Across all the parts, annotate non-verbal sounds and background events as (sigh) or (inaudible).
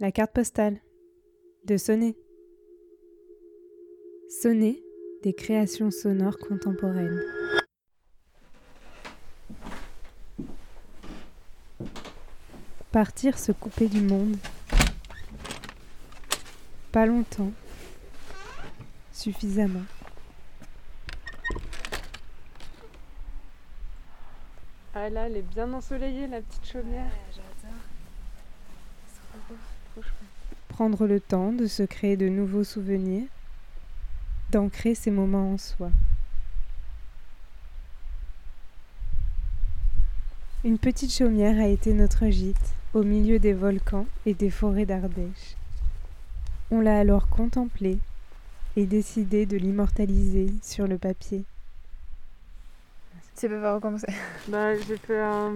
La carte postale de Sonnet. Sonnet des créations sonores contemporaines. Partir se couper du monde. Pas longtemps. Suffisamment. Ah là, elle est bien ensoleillée, la petite chaumière. Prendre le temps de se créer de nouveaux souvenirs, d'ancrer ces moments en soi. Une petite chaumière a été notre gîte au milieu des volcans et des forêts d'Ardèche. On l'a alors contemplé et décidé de l'immortaliser sur le papier. Tu sais pas recommencer. Bah, j'ai fait un,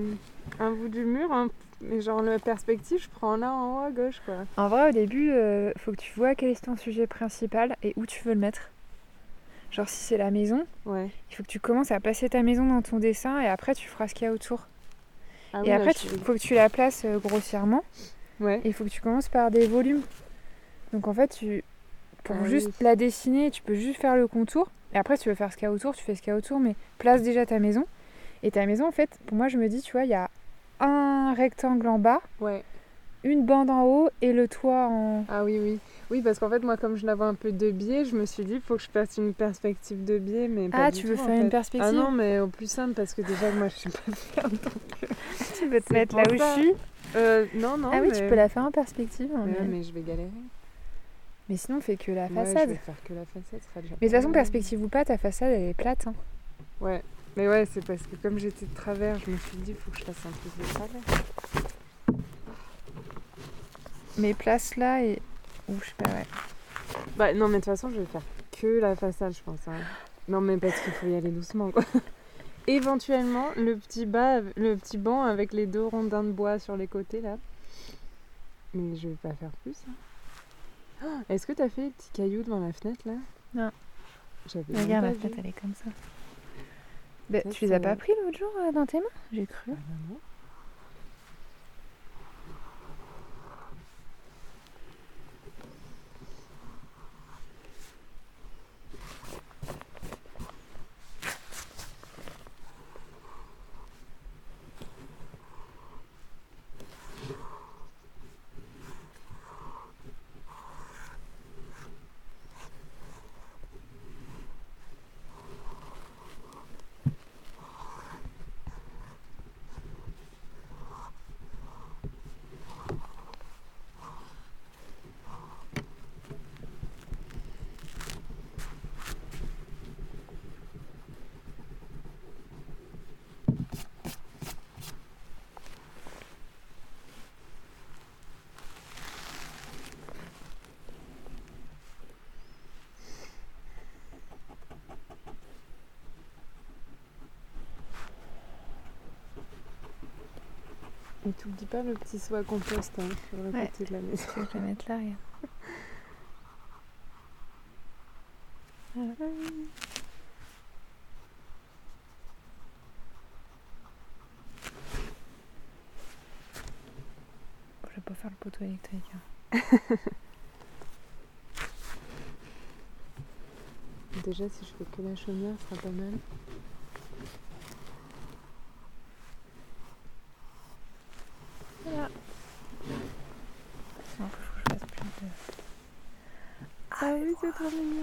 un bout du mur, hein, mais genre la perspective, je prends là en haut à gauche, quoi. En vrai, au début, euh, faut que tu vois quel est ton sujet principal et où tu veux le mettre. Genre, si c'est la maison, Ouais. il faut que tu commences à placer ta maison dans ton dessin et après, tu feras ce qu'il y a autour. Ah et après, il faut que tu la places euh, grossièrement Ouais. et il faut que tu commences par des volumes. Donc, en fait, tu, pour Ah juste oui. la dessiner, tu peux juste faire le contour. Et après, tu veux faire ce qu'il y a autour, tu fais ce qu'il y a autour, mais place déjà ta maison. Et ta maison, en fait, pour moi, je me dis, tu vois, il y a un rectangle en bas, Ouais. une bande en haut et le toit en. Ah oui, oui. Oui, parce qu'en fait, moi, comme je l'avais un peu de biais, je me suis dit, il faut que je fasse une perspective de biais, mais pas Ah, du tu veux tout, faire une fait. perspective Ah non, mais au plus simple, parce que déjà, moi, je suis pas donc... (laughs) Tu veux te mettre là où je suis Euh, non, non, Ah oui, mais... tu peux la faire en perspective. hein, Mais, mais... ouais, je vais galérer. mais sinon, fais que la Ouais, façade. je vais faire que la façade, ce sera déjà Mais de toute façon, perspective ou pas, ta façade, elle est plate. hein. Ouais. Mais ouais, c'est parce que comme j'étais de travers, je me suis dit, il faut que je fasse un truc de travers. Mais place là et. Ou je sais pas, ouais. Bah non, mais de toute façon, je vais faire que la façade, je pense. hein. Non, mais parce qu'il faut y aller doucement, quoi. (laughs) Éventuellement, le petit, bas, le petit banc avec les deux rondins de bois sur les côtés, là. Mais je vais pas faire plus. hein. Oh, Est-ce que t'as fait les petits cailloux devant la fenêtre, là? Non. J'avais même Regarde, pas la vu. tête, elle est comme ça. Bah, tu les as c'est- pas pris l'autre jour euh, dans tes mains? J'ai cru. Ah, bah non. Et t'oublies pas le petit à compost hein, sur le Ouais. côté de la maison. Je la mette là, regarde. Je vais pas faire le poteau électrique. hein. Déjà, si je fais que la chaumière, ce sera pas mal. Voilà. Non, faut que je fasse plus de. Ah oui, c'est trop mignon.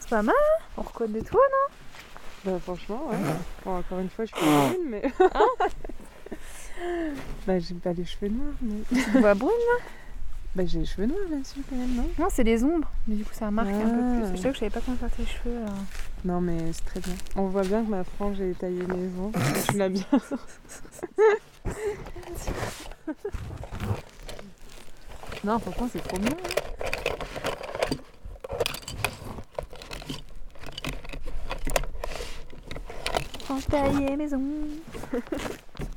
C'est pas mal, hein On reconnaît toi, Bah franchement, ouais. Bon, encore une fois, je suis brune, mais... (laughs) bah j'ai pas les cheveux noirs, mais... non Tu te vois brune Bah j'ai les cheveux noirs là-dessus quand même, non? Non, c'est les ombres. Mais du coup, ça marque un peu Ah. plus. Je sais que je savais pas comment faire tes cheveux. alors. Non mais c'est très bien. On voit bien que ma frange est taillée maison. (laughs) tu l'as bien. (laughs) non, franchement, c'est trop bien. Franche taillée maison. (laughs)